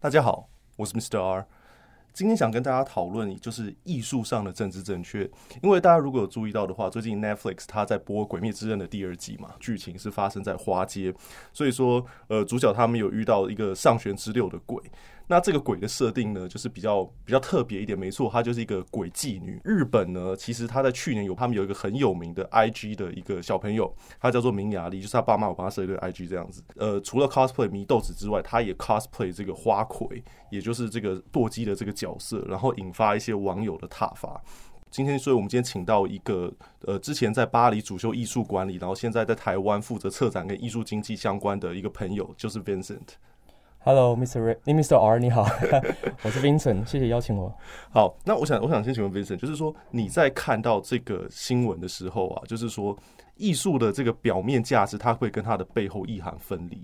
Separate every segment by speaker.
Speaker 1: 大家好，我是 Mr. R。今天想跟大家讨论，就是艺术上的政治正确。因为大家如果有注意到的话，最近 Netflix 它在播《鬼灭之刃》的第二季嘛，剧情是发生在花街，所以说，呃，主角他们有遇到一个上弦之六的鬼。那这个鬼的设定呢，就是比较比较特别一点，没错，她就是一个鬼妓女。日本呢，其实她在去年有他们有一个很有名的 IG 的一个小朋友，他叫做明雅丽，就是他爸妈我帮他设一个 IG 这样子。呃，除了 cosplay 迷豆子之外，他也 cosplay 这个花魁，也就是这个堕姬的这个角色，然后引发一些网友的挞伐。今天，所以我们今天请到一个呃，之前在巴黎主修艺术管理，然后现在在台湾负责策展跟艺术经济相关的一个朋友，就是 Vincent。
Speaker 2: Hello，Mr. Mr. R，你好，我是 Vincent，谢谢邀请我。
Speaker 1: 好，那我想，我想先请问 Vincent，就是说你在看到这个新闻的时候啊，就是说艺术的这个表面价值，它会跟它的背后意涵分离。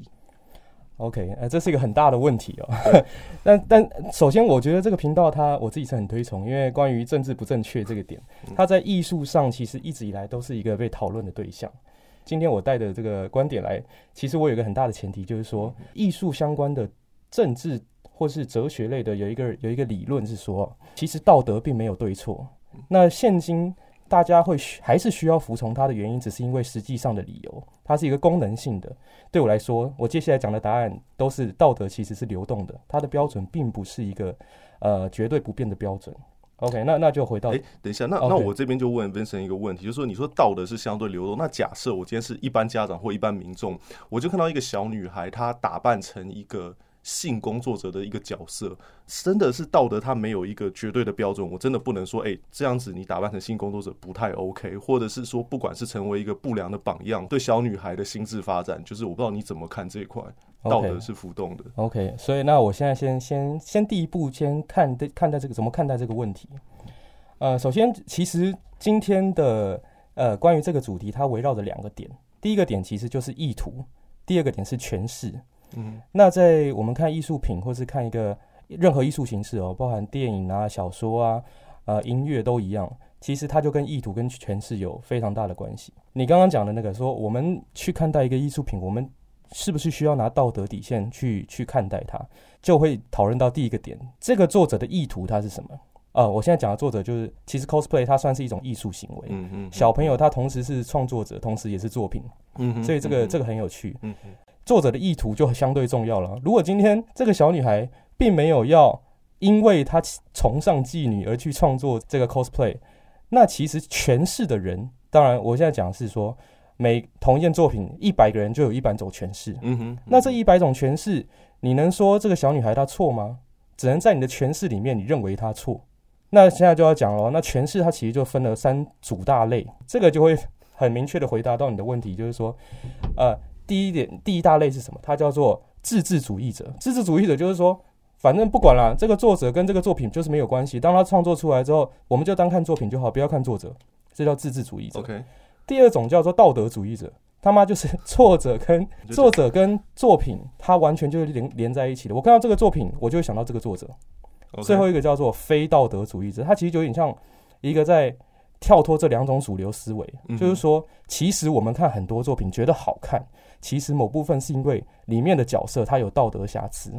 Speaker 2: OK，呃，这是一个很大的问题哦。但但首先，我觉得这个频道它我自己是很推崇，因为关于政治不正确这个点，它在艺术上其实一直以来都是一个被讨论的对象。今天我带的这个观点来，其实我有一个很大的前提，就是说艺术相关的政治或是哲学类的有一个有一个理论是说，其实道德并没有对错。那现今大家会还是需要服从它的原因，只是因为实际上的理由，它是一个功能性的。对我来说，我接下来讲的答案都是道德其实是流动的，它的标准并不是一个呃绝对不变的标准。OK，那那就回到，哎、
Speaker 1: 欸，等一下，那 Okay. 那我这边就问 Vincent 一个问题，就是说，你说道德是相对流动，那假设我今天是一般家长或一般民众，我就看到一个小女孩，她打扮成一个性工作者的一个角色，真的是道德，它没有一个绝对的标准，我真的不能说，哎、欸，这样子你打扮成性工作者不太 OK，或者是说，不管是成为一个不良的榜样，对小女孩的心智发展，就是我不知道你怎么看这一块。道德是浮动的。
Speaker 2: Okay, OK，所以那我现在先先先第一步先看待看待这个怎么看待这个问题。呃，首先其实今天的呃关于这个主题，它围绕着两个点。第一个点其实就是意图，第二个点是诠释。嗯，那在我们看艺术品或是看一个任何艺术形式哦，包含电影啊、小说啊、呃音乐都一样，其实它就跟意图跟诠释有非常大的关系。你刚刚讲的那个说，我们去看待一个艺术品，我们是不是需要拿道德底线去去看待它？就会讨论到第一个点，这个作者的意图它是什么？啊、呃，我现在讲的作者就是，其实 cosplay 它算是一种艺术行为。嗯嗯。嗯小朋友他同时是创作者，同时也是作品。嗯哼。所以这个、这个很有趣。嗯嗯。作者的意图就相对重要了。如果今天这个小女孩并没有要因为她崇尚妓女而去创作这个 cosplay，那其实诠释的人，当然我现在讲的是说。每同一件作品，一百个人就有一百种诠释。嗯哼，那这一百种诠释，你能说这个小女孩她错吗？只能在你的诠释里面，你认为她错。那现在就要讲了，那诠释它其实就分了三组大类，这个就会很明确的回答到你的问题，就是说，呃，第一点，第一大类是什么？它叫做自治主义者。自治主义者就是说，反正不管了，这个作者跟这个作品就是没有关系。当他创作出来之后，我们就当看作品就好，不要看作者。这叫自治主义者。OK。第二种叫做道德主义者，他妈就是作者跟作者跟作品，他完全就是连连在一起的。我看到这个作品，我就会想到这个作者。最后一个叫做非道德主义者，他其实就有点像一个在跳脱这两种主流思维，嗯、就是说，其实我们看很多作品觉得好看，其实某部分是因为里面的角色他有道德瑕疵。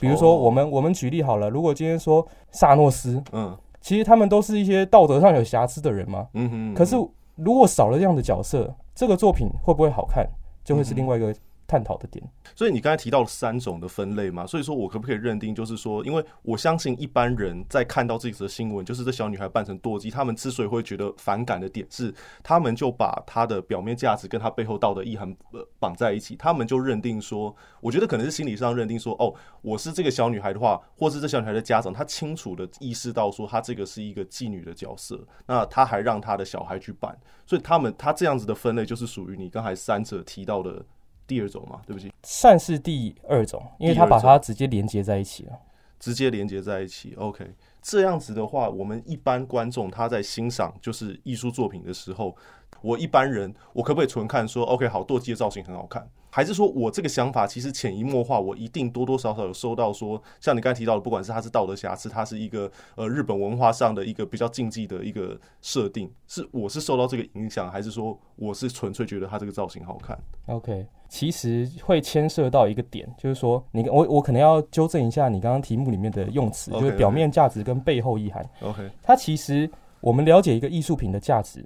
Speaker 2: 比如说，我们、oh. 我们举例好了，如果今天说萨诺斯，嗯，其实他们都是一些道德上有瑕疵的人嘛，嗯哼，可是。如果少了这样的角色，这个作品会不会好看，就会是另外一个探讨的点。
Speaker 1: 所以你刚才提到了三种的分类嘛，所以说我可不可以认定，就是说，因为我相信一般人在看到这则新闻，就是这小女孩扮成堕姬，他们之所以会觉得反感的点是，他们就把她的表面价值跟她背后道德意涵绑在一起，他们就认定说，我觉得可能是心理上认定说，哦，我是这个小女孩的话，或是这小女孩的家长，他清楚的意识到说，她这个是一个妓女的角色，那他还让他的小孩去扮，所以他们他这样子的分类就是属于你刚才三者提到的。第二种嘛，对不起，
Speaker 2: 善是第二种，因为他把它直接连接在一起了，
Speaker 1: 直接连接在一起。OK，这样子的话，我们一般观众他在欣赏就是艺术作品的时候，我一般人我可不可以纯看说，OK，好，舵机的造型很好看，还是说我这个想法其实潜移默化，我一定多多少少有收到说，像你刚才提到的，不管是它是道德瑕疵，它是一个呃日本文化上的一个比较禁忌的一个设定，是我是受到这个影响，还是说我是纯粹觉得它这个造型好看
Speaker 2: ？OK，其实会牵涉到一个点，就是说你我我可能要纠正一下你刚刚题目里面的用词，okay, 就是表面价值跟背后意涵。
Speaker 1: OK，
Speaker 2: 它其实我们了解一个艺术品的价值。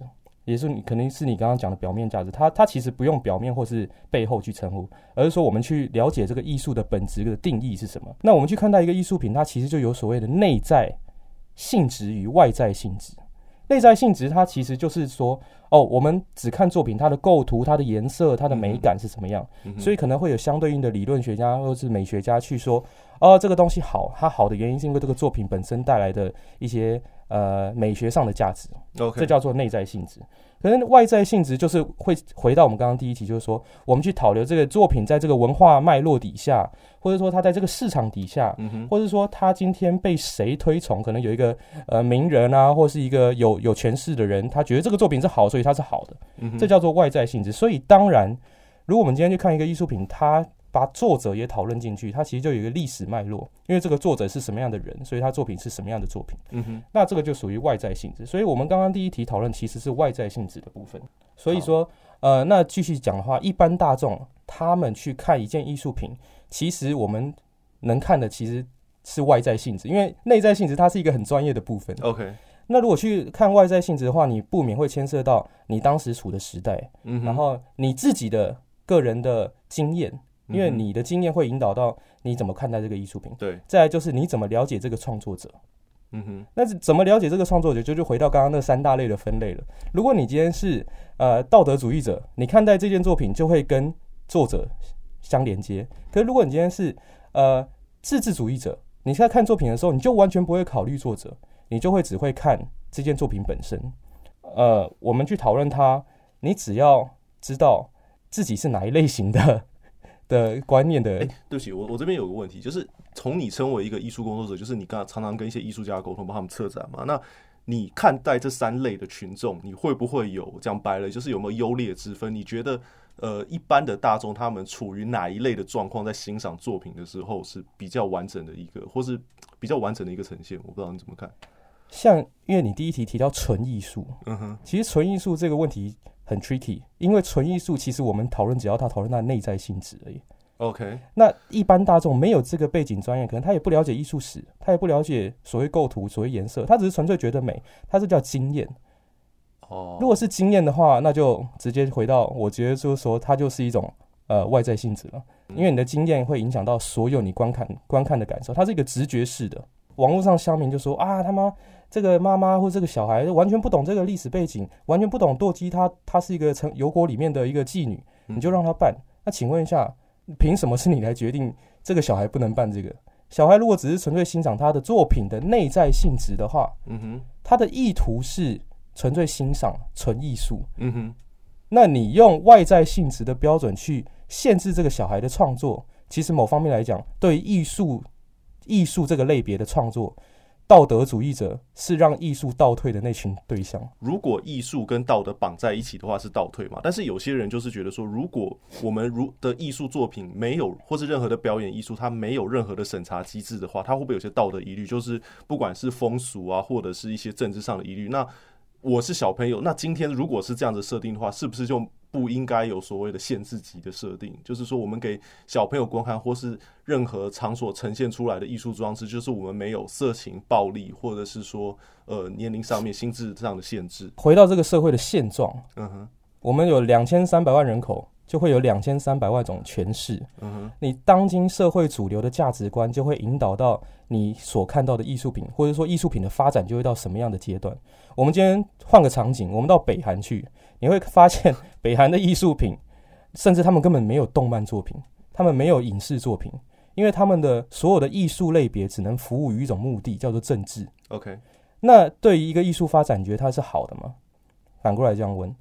Speaker 2: 也是你肯定是你刚刚讲的表面价值，它它其实不用表面或是背后去称呼，而是说我们去了解这个艺术的本质的定义是什么。那我们去看待一个艺术品，它其实就有所谓的内在性质与外在性质。内在性质它其实就是说，哦，我们只看作品它的构图、它的颜色、它的美感是什么样，所以可能会有相对应的理论学家或是美学家去说，哦，这个东西好，它好的原因是因为这个作品本身带来的一些。呃，美学上的价值，Okay. 这叫做内在性质。可是外在性质就是会回到我们刚刚第一题，就是说，我们去讨论这个作品在这个文化脉络底下，或者说它在这个市场底下，嗯、或者说它今天被谁推崇，可能有一个呃名人啊，或是一个有有权势的人，他觉得这个作品是好，所以它是好的，嗯、这叫做外在性质。所以当然，如果我们今天去看一个艺术品，它把作者也讨论进去，它其实就有一个历史脉络，因为这个作者是什么样的人，所以他作品是什么样的作品。嗯哼，那这个就属于外在性质。所以我们刚刚第一题讨论其实是外在性质的部分。所以说，呃，那继续讲的话，一般大众他们去看一件艺术品，其实我们能看的其实是外在性质，因为内在性质它是一个很专业的部分。
Speaker 1: OK，
Speaker 2: 那如果去看外在性质的话，你不免会牵涉到你当时处的时代，嗯，然后你自己的个人的经验。因为你的经验会引导到你怎么看待这个艺术品，
Speaker 1: 对。
Speaker 2: 再来就是你怎么了解这个创作者，
Speaker 1: 嗯哼。
Speaker 2: 那怎么了解这个创作者，就就回到刚刚那三大类的分类了。如果你今天是呃道德主义者，你看待这件作品就会跟作者相连接。可是如果你今天是呃自治主义者，你在看作品的时候，你就完全不会考虑作者，你就会只会看这件作品本身。呃，我们去讨论它，你只要知道自己是哪一类型的。的观念的，哎，
Speaker 1: 对不起，我我这边有个问题，就是从你称为一个艺术工作者，就是你刚常常跟一些艺术家沟通，帮他们策展嘛。那你看待这三类的群众，你会不会有讲白了，就是有没有优劣之分？你觉得，呃，一般的大众他们处于哪一类的状况，在欣赏作品的时候是比较完整的一个，或是比较完整的一个呈现？我不知道你怎么看。
Speaker 2: 像，因为你第一题提到纯艺术，
Speaker 1: 嗯哼，
Speaker 2: 其实纯艺术这个问题。很 tricky，因为纯艺术其实我们讨论只要他讨论他的内在性质而已。
Speaker 1: OK，
Speaker 2: 那一般大众没有这个背景专业，可能他也不了解艺术史，他也不了解所谓构图、所谓颜色，他只是纯粹觉得美，他是叫经验。
Speaker 1: 哦，oh.
Speaker 2: 如果是经验的话，那就直接回到我觉得就是说，它就是一种呃外在性质了，因为你的经验会影响到所有你观看观看的感受，它是一个直觉式的。网络上乡民就说啊，他妈。这个妈妈或这个小孩完全不懂这个历史背景，完全不懂舵机，她她是一个成油国里面的一个妓女，你就让她办。那请问一下，凭什么是你来决定这个小孩不能办这个？小孩如果只是纯粹欣赏他的作品的内在性质的话，
Speaker 1: 嗯哼，
Speaker 2: 他的意图是纯粹欣赏纯艺术，
Speaker 1: 嗯哼，
Speaker 2: 那你用外在性质的标准去限制这个小孩的创作，其实某方面来讲，对艺术艺术这个类别的创作。道德主义者是让艺术倒退的那群对象。
Speaker 1: 如果艺术跟道德绑在一起的话，是倒退嘛？但是有些人就是觉得说，如果我们如的艺术作品没有，或是任何的表演艺术，它没有任何的审查机制的话，它会不会有些道德疑虑？就是不管是风俗啊，或者是一些政治上的疑虑。那我是小朋友，那今天如果是这样子设定的话，是不是就？不应该有所谓的限制级的设定，就是说，我们给小朋友观看，或是任何场所呈现出来的艺术装置，就是我们没有色情、暴力，或者是说，呃，年龄上面、心智上的限制。
Speaker 2: 回到这个社会的现状，
Speaker 1: 嗯哼，
Speaker 2: 我们有两千三百万人口，就会有两千三百万种诠释。
Speaker 1: 嗯哼，
Speaker 2: 你当今社会主流的价值观，就会引导到你所看到的艺术品，或者说艺术品的发展，就会到什么样的阶段？我们今天换个场景，我们到北韩去。你会发现，北韩的艺术品，甚至他们根本没有动漫作品，他们没有影视作品，因为他们的所有的艺术类别只能服务于一种目的，叫做政治。
Speaker 1: OK，
Speaker 2: 那对于一个艺术发展，你觉得它是好的吗？反过来这样问，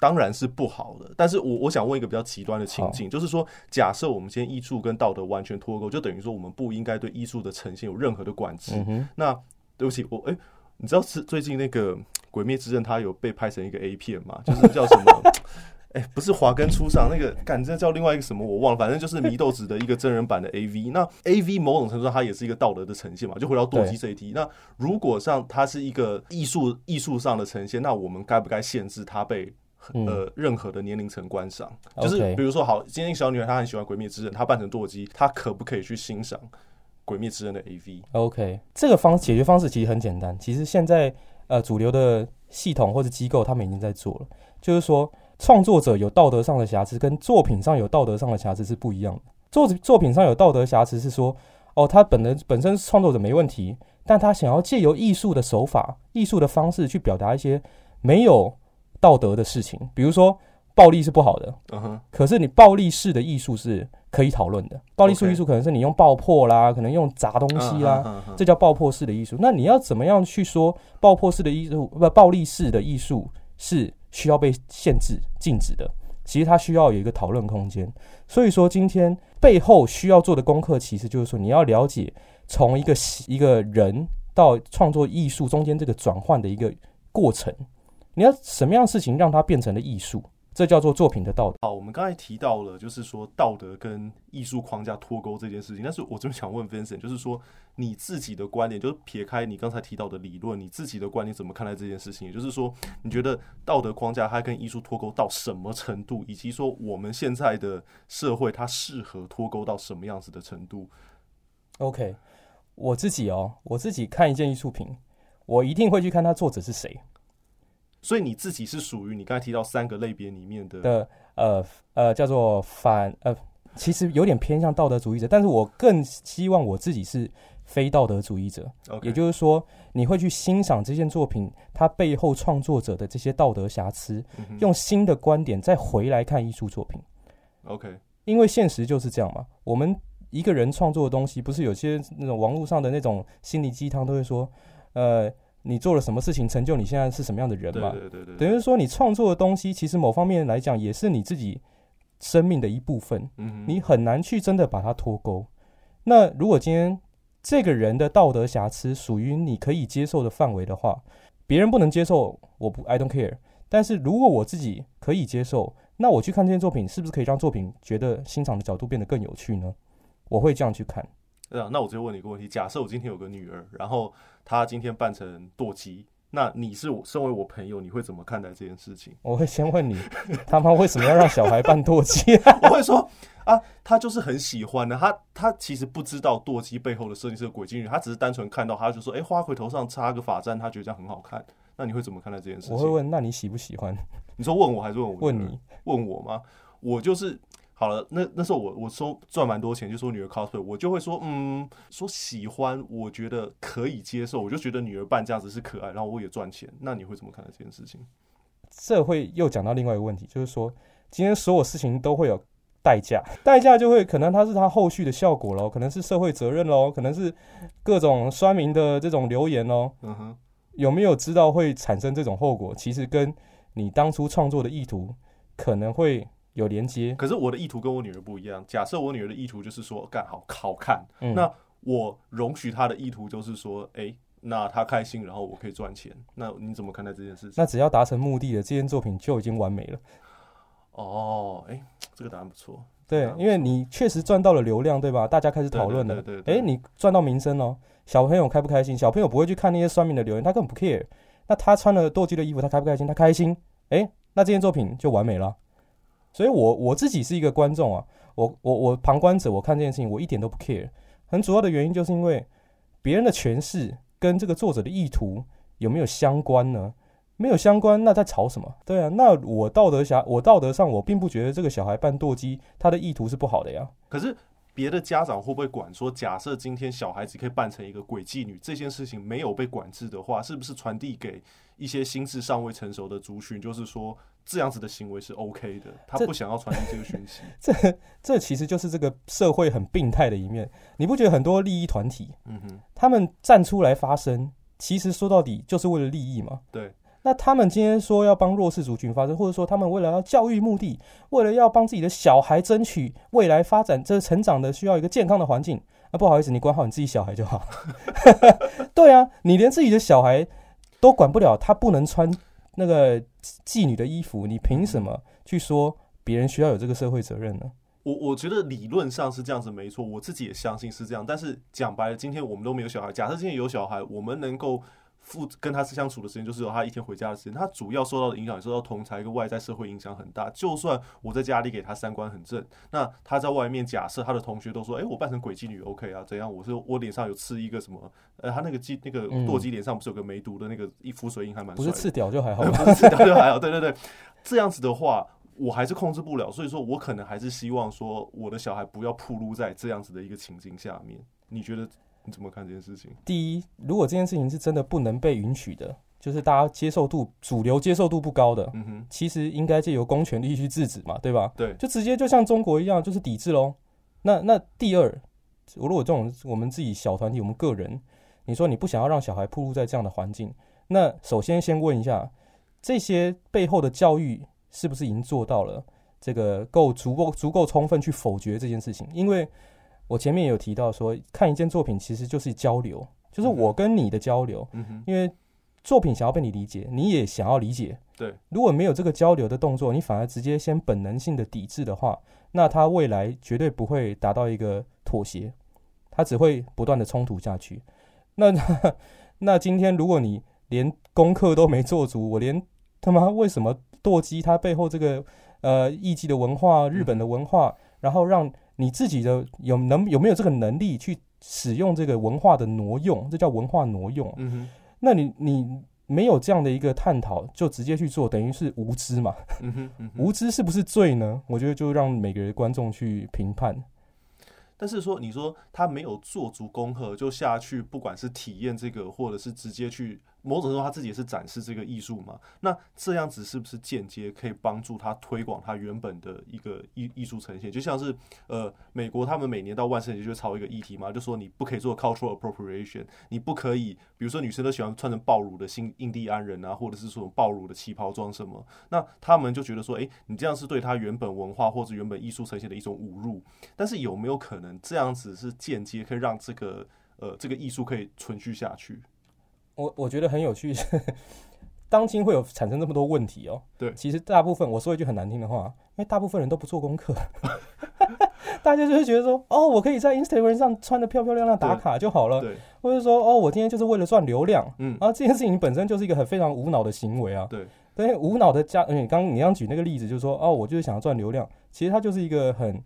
Speaker 1: 当然是不好的。但是我我想问一个比较极端的情境，就是说，假设我们今天艺术跟道德完全脱钩，就等于说我们不应该对艺术的呈现有任何的管制。
Speaker 2: 嗯、
Speaker 1: 那对不起，我哎、欸，你知道是最近那个。《鬼灭之刃》它有被拍成一个 A 片嘛？就是叫什么？哎、欸，不是华根初上那个，干这叫另外一个什么我忘了，反正就是祢豆子的一个真人版的 AV。那 AV 某种程度上它也是一个道德的呈现嘛，就回到堕机这一题。那如果像它是一个艺术艺术上的呈现，那我们该不该限制它被呃任何的年龄层观赏？嗯、就是比如说，好，今天小女孩她很喜欢《鬼灭之刃》，她扮成堕机，她可不可以去欣赏？《鬼灭之刃》的 AV，OK，
Speaker 2: 这个方解决方式其实很简单。其实现在呃主流的系统或者机构，他们已经在做了。就是说，创作者有道德上的瑕疵，跟作品上有道德上的瑕疵是不一样的。作作品上有道德瑕疵是说，哦，他本人本身创作者没问题，但他想要借由艺术的手法、艺术的方式去表达一些没有道德的事情，比如说。暴力是不好的，uh huh. 可是你暴力式的艺术是可以讨论的。暴力术艺术可能是你用爆破啦.可能用砸东西啦，uh uh. 这叫爆破式的艺术。那你要怎么样去说爆破式的艺术不暴力式的艺术是需要被限制、禁止的？其实它需要有一个讨论空间。所以说，今天背后需要做的功课，其实就是说你要了解从一个一个人到创作艺术中间这个转换的一个过程。你要什么样的事情让它变成了艺术？这叫做作品的道德。
Speaker 1: 好，我们刚才提到了，就是说道德跟艺术框架脱钩这件事情。但是我这边想问 Vincent，就是说你自己的观点，就是撇开你刚才提到的理论，你自己的观点怎么看待这件事情？也就是说，你觉得道德框架它跟艺术脱钩到什么程度，以及说我们现在的社会它适合脱钩到什么样子的程度
Speaker 2: ？OK，我自己哦，我自己看一件艺术品，我一定会去看它作者是谁。
Speaker 1: 所以你自己是属于你刚才提到三个类别里面的
Speaker 2: 的呃呃叫做反呃，其实有点偏向道德主义者，但是我更希望我自己是非道德主义者。Okay. 也就是说，你会去欣赏这件作品它背后创作者的这些道德瑕疵，嗯、用新的观点再回来看艺术作品。
Speaker 1: OK，
Speaker 2: 因为现实就是这样嘛。我们一个人创作的东西，不是有些那种网络上的那种心理鸡汤都会说，呃。你做了什么事情成就你现在是什么样的人嘛？对对对对，等于说你创作的东西，其实某方面来讲也是你自己生命的一部分。嗯，你很难去真的把它脱钩。那如果今天这个人的道德瑕疵属于你可以接受的范围的话，别人不能接受，我不，I don't care。但是如果我自己可以接受，那我去看这件作品，是不是可以让作品觉得欣赏的角度变得更有趣呢？我会这样去看。
Speaker 1: 对啊，那我直接问你一个问题：假设我今天有个女儿，然后她今天扮成堕机，那你是我身为我朋友，你会怎么看待这件事情？
Speaker 2: 我会先问你，他妈为什么要让小孩扮堕机？
Speaker 1: 我会说啊，他就是很喜欢的，他他其实不知道堕机背后的设计是个鬼精女，他只是单纯看到，他就说，哎、欸，花魁头上插个发簪，他觉得这样很好看。那你会怎么看待这件事情？
Speaker 2: 我会问，那你喜不喜欢？
Speaker 1: 你说问我还是问我？
Speaker 2: 问你？
Speaker 1: 问我吗？我就是。好了，那那时候我我收赚蛮多钱，就说女儿 cosplay，我就会说，嗯，说喜欢，我觉得可以接受，我就觉得女儿扮这样子是可爱，然后我也赚钱。那你会怎么看待这件事情？
Speaker 2: 这会又讲到另外一个问题，就是说今天所有事情都会有代价，代价就会可能它是它后续的效果喽，可能是社会责任喽，可能是各种酸民的这种留言喽。嗯哼，有没有知道会产生这种后果？其实跟你当初创作的意图可能会。有连接，
Speaker 1: 可是我的意图跟我女儿不一样。假设我女儿的意图就是说干好好看，嗯、那我容许她的意图就是说，哎、欸，那她开心，然后我可以赚钱。那你怎么看待这件事情？
Speaker 2: 那只要达成目的的，这件作品就已经完美了。
Speaker 1: 哦，哎、欸，这个答案不错。
Speaker 2: 对，因为你确实赚到了流量，对吧？大家开始讨论了。对对对。哎、欸，你赚到名声哦。小朋友开不开心？小朋友不会去看那些酸民的留言，他根本不 care。那他穿了斗鸡的衣服，他开不开心？他开心。哎、欸，那这件作品就完美了。所以我，我自己是一个观众啊，我我我旁观者，我看这件事情，我一点都不 care。很主要的原因就是因为别人的诠释跟这个作者的意图有没有相关呢？没有相关，那在吵什么？对啊，那我道德下，我道德上，我并不觉得这个小孩扮堕机，他的意图是不好的呀。
Speaker 1: 可是别的家长会不会管说，假设今天小孩子可以扮成一个鬼妓女，这件事情没有被管制的话，是不是传递给一些心智尚未成熟的族群，就是说？这样子的行为是 OK 的，他不想要传递这个讯息。
Speaker 2: 这 这，其实就是这个社会很病态的一面。你不觉得很多利益团体，嗯哼，他们站出来发声，其实说到底就是为了利益嘛？
Speaker 1: 对。
Speaker 2: 那他们今天说要帮弱势族群发声，或者说他们为了要教育目的，为了要帮自己的小孩争取未来发展，这成长的需要一个健康的环境。那不好意思，你管好你自己小孩就好。对啊，你连自己的小孩都管不了，他不能穿。那个妓女的衣服，你凭什么去说别人需要有这个社会责任呢？
Speaker 1: 我我觉得理论上是这样子，没错，我自己也相信是这样。但是讲白了，今天我们都没有小孩，假设今天有小孩，我们能够。负跟他相处的时间就是有他一天回家的时间，他主要受到的影响，受到同侪跟外在社会影响很大。就算我在家里给他三观很正，那他在外面假设他的同学都说：“哎、欸，我扮成鬼妓女 OK 啊？怎样？我是我脸上有刺一个什么？呃，他那个鸡那个堕鸡脸上不是有个梅毒的那个一浮水印还蛮……
Speaker 2: 不是刺屌就还好，
Speaker 1: 不是刺屌就还好。对对对，这样子的话，我还是控制不了。所以说我可能还是希望说，我的小孩不要暴露在这样子的一个情境下面。你觉得？你怎么看这件事情？
Speaker 2: 第一，如果这件事情是真的不能被允许的，就是大家接受度、主流接受度不高的，嗯哼，其实应该借由公权力去制止嘛，对吧？
Speaker 1: 对，
Speaker 2: 就直接就像中国一样，就是抵制喽。那那第二，如果这种我们自己小团体，我们个人，你说你不想要让小孩暴露在这样的环境，那首先先问一下，这些背后的教育是不是已经做到了这个够足够足够充分去否决这件事情？因为我前面也有提到说，看一件作品其实就是交流，就是我跟你的交流。嗯哼。因为作品想要被你理解，你也想要理解。
Speaker 1: 对。
Speaker 2: 如果没有这个交流的动作，你反而直接先本能性的抵制的话，那他未来绝对不会达到一个妥协，他只会不断的冲突下去。那 那今天如果你连功课都没做足，我连他妈为什么堕鸡他背后这个呃艺伎的文化、日本的文化，然后让。你自己的有能有没有这个能力去使用这个文化的挪用？这叫文化挪用。嗯哼，那你你没有这样的一个探讨，就直接去做，等于是无知嘛。嗯哼，嗯哼，无知是不是罪呢？我觉得就让每个观众去评判。
Speaker 1: 但是说，你说他没有做足功课就下去，不管是体验这个，或者是直接去。某种程度，他自己也是展示这个艺术嘛。那这样子是不是间接可以帮助他推广他原本的一个艺艺术呈现？就像是呃，美国他们每年到万圣节就会炒一个议题嘛，就说你不可以做 cultural appropriation，你不可以，比如说女生都喜欢穿成暴露的新印第安人啊，或者是说暴露的旗袍装什么，那他们就觉得说，诶，你这样是对他原本文化或者原本艺术呈现的一种侮辱。但是有没有可能这样子是间接可以让这个呃这个艺术可以存续下去？
Speaker 2: 我我觉得很有趣，当今会有产生这么多问题哦。
Speaker 1: 对，
Speaker 2: 其实大部分我说一句很难听的话，因为大部分人都不做功课，大家就会觉得说，哦，我可以在 Instagram 上穿的漂漂亮亮打卡就好了，对，或者说，哦，我今天就是为了赚流量，嗯，啊，这件事情本身就是一个很非常无脑的行为啊，
Speaker 1: 对，
Speaker 2: 对，无脑的加，而且刚你刚举那个例子，就是说，哦，我就是想要赚流量，其实它就是一个很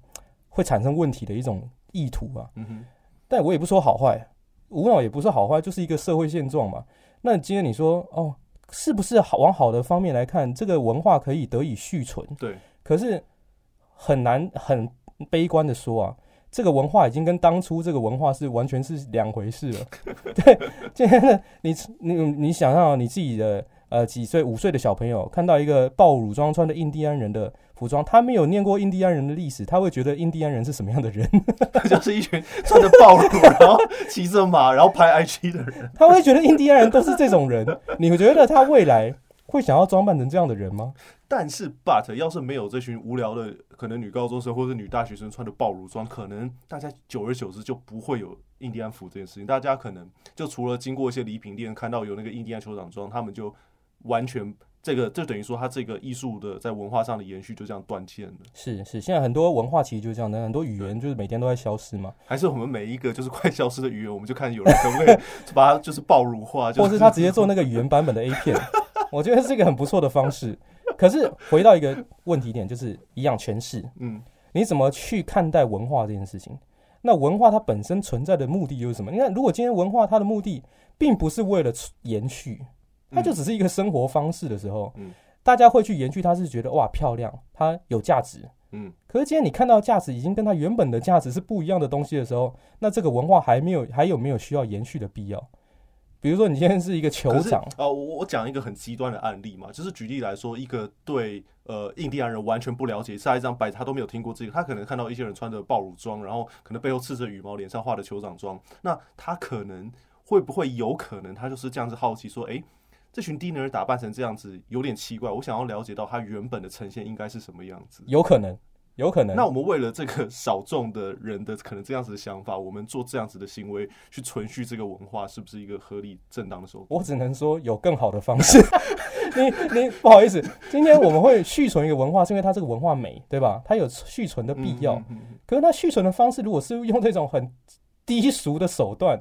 Speaker 2: 会产生问题的一种意图啊，嗯哼，但我也不说好坏。无脑也不是好坏，就是一个社会现状嘛。那今天你说哦，是不是好往好的方面来看，这个文化可以得以续存？
Speaker 1: 对。可
Speaker 2: 是很难很悲观的说啊，这个文化已经跟当初这个文化是完全是两回事了。对。今天你你你想想你自己的呃几岁五岁的小朋友看到一个暴乳装穿的印第安人的。服装，他没有念过印第安人的历史，他会觉得印第安人是什么样的人？
Speaker 1: 就是一群穿着暴露，然后骑着马，然后拍 IG 的人。
Speaker 2: 他会觉得印第安人都是这种人。你会觉得他未来会想要装扮成这样的人吗？
Speaker 1: 但是，but 要是没有这群无聊的可能女高中生或者女大学生穿的暴露装，可能大家久而久之就不会有印第安服这件事情。大家可能就除了经过一些礼品店看到有那个印第安酋长装，他们就完全。这个就等于说，它这个艺术的在文化上的延续就这样断线了。
Speaker 2: 是是，现在很多文化其实就是这样的，很多语言就是每天都在消失嘛。
Speaker 1: 还是我们每一个就是快消失的语言，我们就看有人 可不可以把它就是爆乳化，
Speaker 2: 或是他直接做那个语言版本的 A 片，我觉得是一个很不错的方式。可是回到一个问题点，就是一样诠释。嗯，你怎么去看待文化这件事情？那文化它本身存在的目的又是什么？你看，如果今天文化它的目的并不是为了延续。它就只是一个生活方式的时候，嗯，大家会去延续，它是觉得哇漂亮，它有价值，嗯。可是今天你看到价值已经跟它原本的价值是不一样的东西的时候，那这个文化还没有还有没有需要延续的必要？比如说你今天是一个酋长
Speaker 1: 啊，我我讲一个很极端的案例嘛，就是举例来说，一个对呃印第安人完全不了解，下一张白他都没有听过这个，他可能看到一些人穿着暴乳装，然后可能背后刺着羽毛，脸上画的酋长装，那他可能会不会有可能他就是这样子好奇说，哎、欸。这群低能儿打扮成这样子有点奇怪，我想要了解到他原本的呈现应该是什么样子。
Speaker 2: 有可能，有可能。
Speaker 1: 那我们为了这个 少众的人的可能这样子的想法，我们做这样子的行为去存续这个文化，是不是一个合理正当的手段？
Speaker 2: 我只能说有更好的方式。你你不好意思，今天我们会续存一个文化，是因为它这个文化美，对吧？它有续存的必要。可是它续存的方式，如果是用这种很低俗的手段，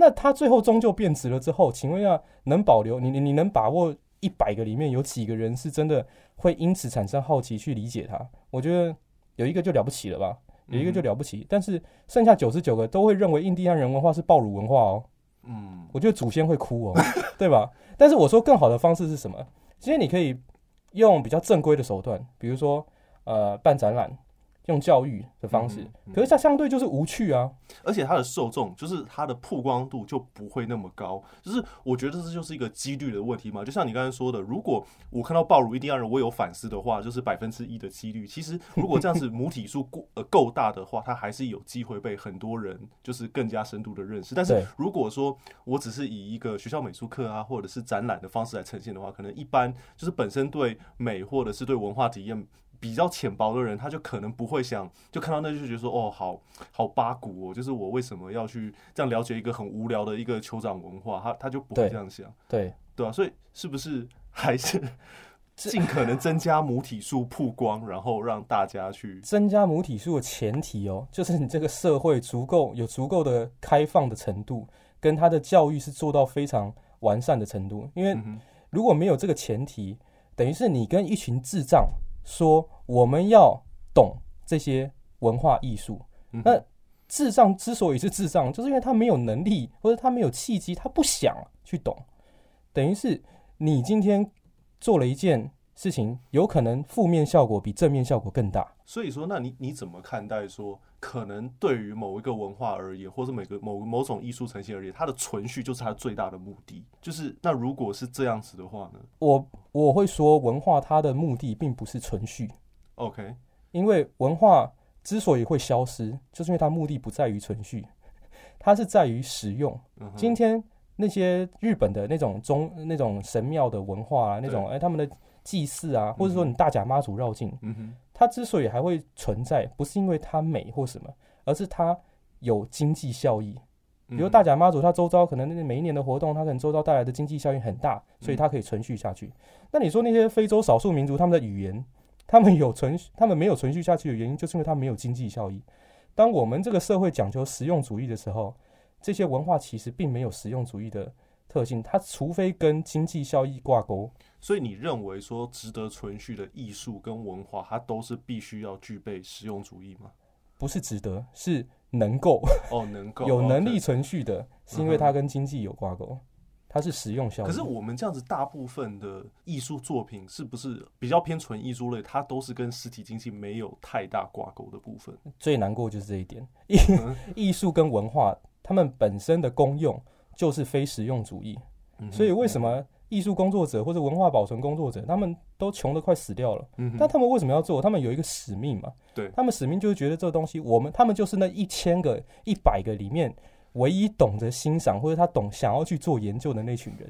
Speaker 2: 那它最后终究变质了之后，请问一下，能保留你你你能把握一百个里面有几个人是真的会因此产生好奇去理解它？我觉得有一个就了不起了吧，有一个就了不起。嗯、但是剩下九十九个都会认为印第安人文化是暴乳文化哦。嗯，我觉得祖先会哭哦，对吧？但是我说更好的方式是什么？其实你可以用比较正规的手段，比如说呃办展览。用教育的方式，可是它相对就是无趣啊，
Speaker 1: 而且它的受众就是它的曝光度就不会那么高，就是我觉得这就是一个几率的问题嘛。就像你刚才说的，如果我看到暴乳一定要让，我有反思的话，就是百分之一的几率。其实如果这样子母体数够 呃够大的话，它还是有机会被很多人就是更加深度的认识。但是如果说我只是以一个学校美术课啊，或者是展览的方式来呈现的话，可能一般就是本身对美或者是对文化体验。比较浅薄的人，他就可能不会想，就看到那就觉得说，哦，好好八股哦，就是我为什么要去这样了解一个很无聊的一个酋长文化？他他就不会这样想，
Speaker 2: 对
Speaker 1: 对啊，所以是不是还是尽可能增加母体数曝光，然后让大家去
Speaker 2: 增加母体数的前提哦，就是你这个社会足够有足够的开放的程度，跟他的教育是做到非常完善的程度。因为如果没有这个前提，等于是你跟一群智障。说我们要懂这些文化艺术，那智障之所以是智障，就是因为他没有能力或者他没有契机，他不想去懂。等于是你今天做了一件事情，有可能负面效果比正面效果更大。
Speaker 1: 所以说，那你你怎么看待说，可能对于某一个文化而言，或者每个某某种艺术呈现而言，它的存续就是它最大的目的。就是那如果是这样子的话呢？
Speaker 2: 我我会说，文化它的目的并不是存续。
Speaker 1: OK，
Speaker 2: 因为文化之所以会消失，就是因为它目的不在于存续，它是在于使用。今天那些日本的那种宗那种神庙的文化啊，那种哎他们的祭祀啊，或者说你大甲妈祖绕境，嗯哼，它之所以还会存在，不是因为它美或什么，而是它有经济效益。比如大甲妈祖，它周遭可能那每一年的活动，它可能周遭带来的经济效益很大，所以它可以存续下去。那你说那些非洲少数民族，他们的语言？他们有存，他们没有存续下去的原因，就是因为它没有经济效益。当我们这个社会讲求实用主义的时候，这些文化其实并没有实用主义的特性，它除非跟经济效益挂钩。
Speaker 1: 所以你认为说值得存续的艺术跟文化，它都是必须要具备实用主义吗？
Speaker 2: 不是值得，是能够
Speaker 1: 哦，能够
Speaker 2: 有能力存续的，是因为它跟经济有挂钩。它是实用效果。
Speaker 1: 可是我们这样子，大部分的艺术作品是不是比较偏纯艺术类？它都是跟实体经济没有太大挂钩的部分。
Speaker 2: 最难过就是这一点，艺 艺术跟文化，它们本身的功用就是非实用主义。所以为什么艺术工作者或者文化保存工作者，他们都穷得快死掉了？嗯但他们为什么要做？他们有一个使命嘛？
Speaker 1: 对，
Speaker 2: 他们使命就是觉得这个东西，我们他们就是那一千个、一百个里面。唯一懂得欣赏或者他懂想要去做研究的那群人，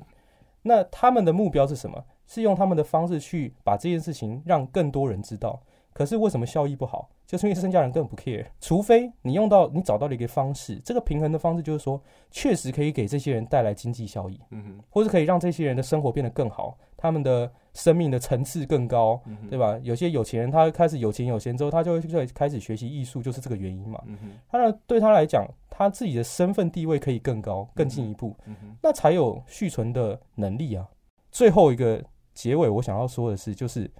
Speaker 2: 那他们的目标是什么？是用他们的方式去把这件事情让更多人知道。可是为什么效益不好？就是因为剩下人根本不 care。除非你用到你找到了一个方式，这个平衡的方式就是说，确实可以给这些人带来经济效益，嗯哼，或是可以让这些人的生活变得更好，他们的生命的层次更高，对吧？有些有钱人他开始有钱有闲之后，他就会开始学习艺术，就是这个原因嘛。嗯哼，当然对他来讲。他自己的身份地位可以更高、更进一步，嗯嗯、那才有续存的能力啊。最后一个结尾，我想要说的是，就是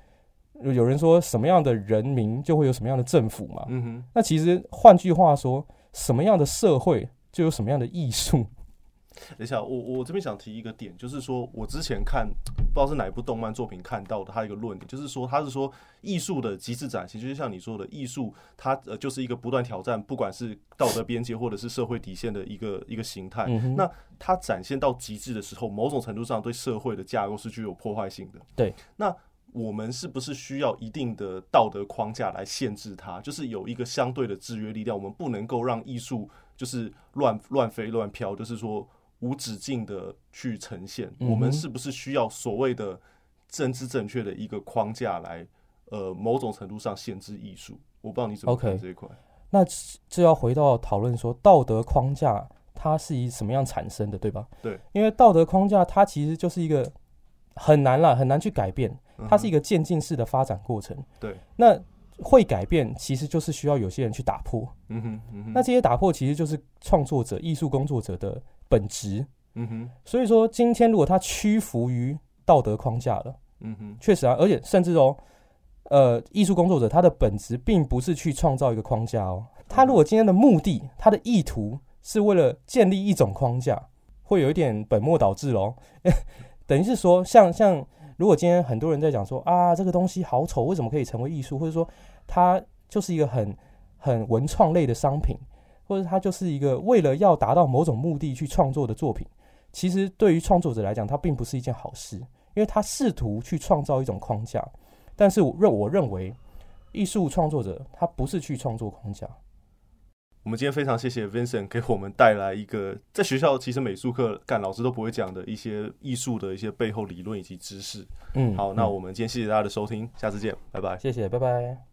Speaker 2: 有人说什么样的人民就会有什么样的政府嘛。嗯、哼那其实换句话说，什么样的社会就有什么样的艺术。
Speaker 1: 等一下，我我这边想提一个点，就是说我之前看不知道是哪一部动漫作品看到的，他一个论点就是说，他是说艺术的极致展现，就是像你说的，艺术它呃就是一个不断挑战，不管是道德边界或者是社会底线的一个 一个形态。嗯、那它展现到极致的时候，某种程度上对社会的架构是具有破坏性的。
Speaker 2: 对，
Speaker 1: 那我们是不是需要一定的道德框架来限制它？就是有一个相对的制约力量，我们不能够让艺术就是乱乱飞乱飘，就是说。无止境的去呈现，嗯、我们是不是需要所谓的政治正确的一个框架来，呃，某种程度上限制艺术？我不知道你怎么看这一块。
Speaker 2: 那这要回到讨论说，道德框架它是以什么样产生的，对吧？
Speaker 1: 对，
Speaker 2: 因为道德框架它其实就是一个很难了，很难去改变，它是一个渐进式的发展过程。
Speaker 1: 对，
Speaker 2: 那会改变，其实就是需要有些人去打破。
Speaker 1: 嗯哼，嗯哼，
Speaker 2: 那这些打破其实就是创作者、艺术工作者的本质。
Speaker 1: 嗯哼，
Speaker 2: 所以说今天如果他屈服于道德框架了，
Speaker 1: 嗯哼，
Speaker 2: 确实啊，而且甚至哦。呃，艺术工作者他的本质并不是去创造一个框架哦。他如果今天的目的，他的意图是为了建立一种框架，会有一点本末倒置喽。等于是说，像像如果今天很多人在讲说啊，这个东西好丑，为什么可以成为艺术？或者说它就是一个很很文创类的商品，或者它就是一个为了要达到某种目的去创作的作品。其实对于创作者来讲，它并不是一件好事，因为他试图去创造一种框架。但是我认我认为，艺术创作者他不是去创作框架。
Speaker 1: 我们今天非常谢谢 Vincent 给我们带来一个在学校其实美术课干老师都不会讲的一些艺术的一些背后理论以及知识。
Speaker 2: 嗯，
Speaker 1: 好，那我们今天谢谢大家的收听，下次见，拜拜。
Speaker 2: 谢谢，拜拜。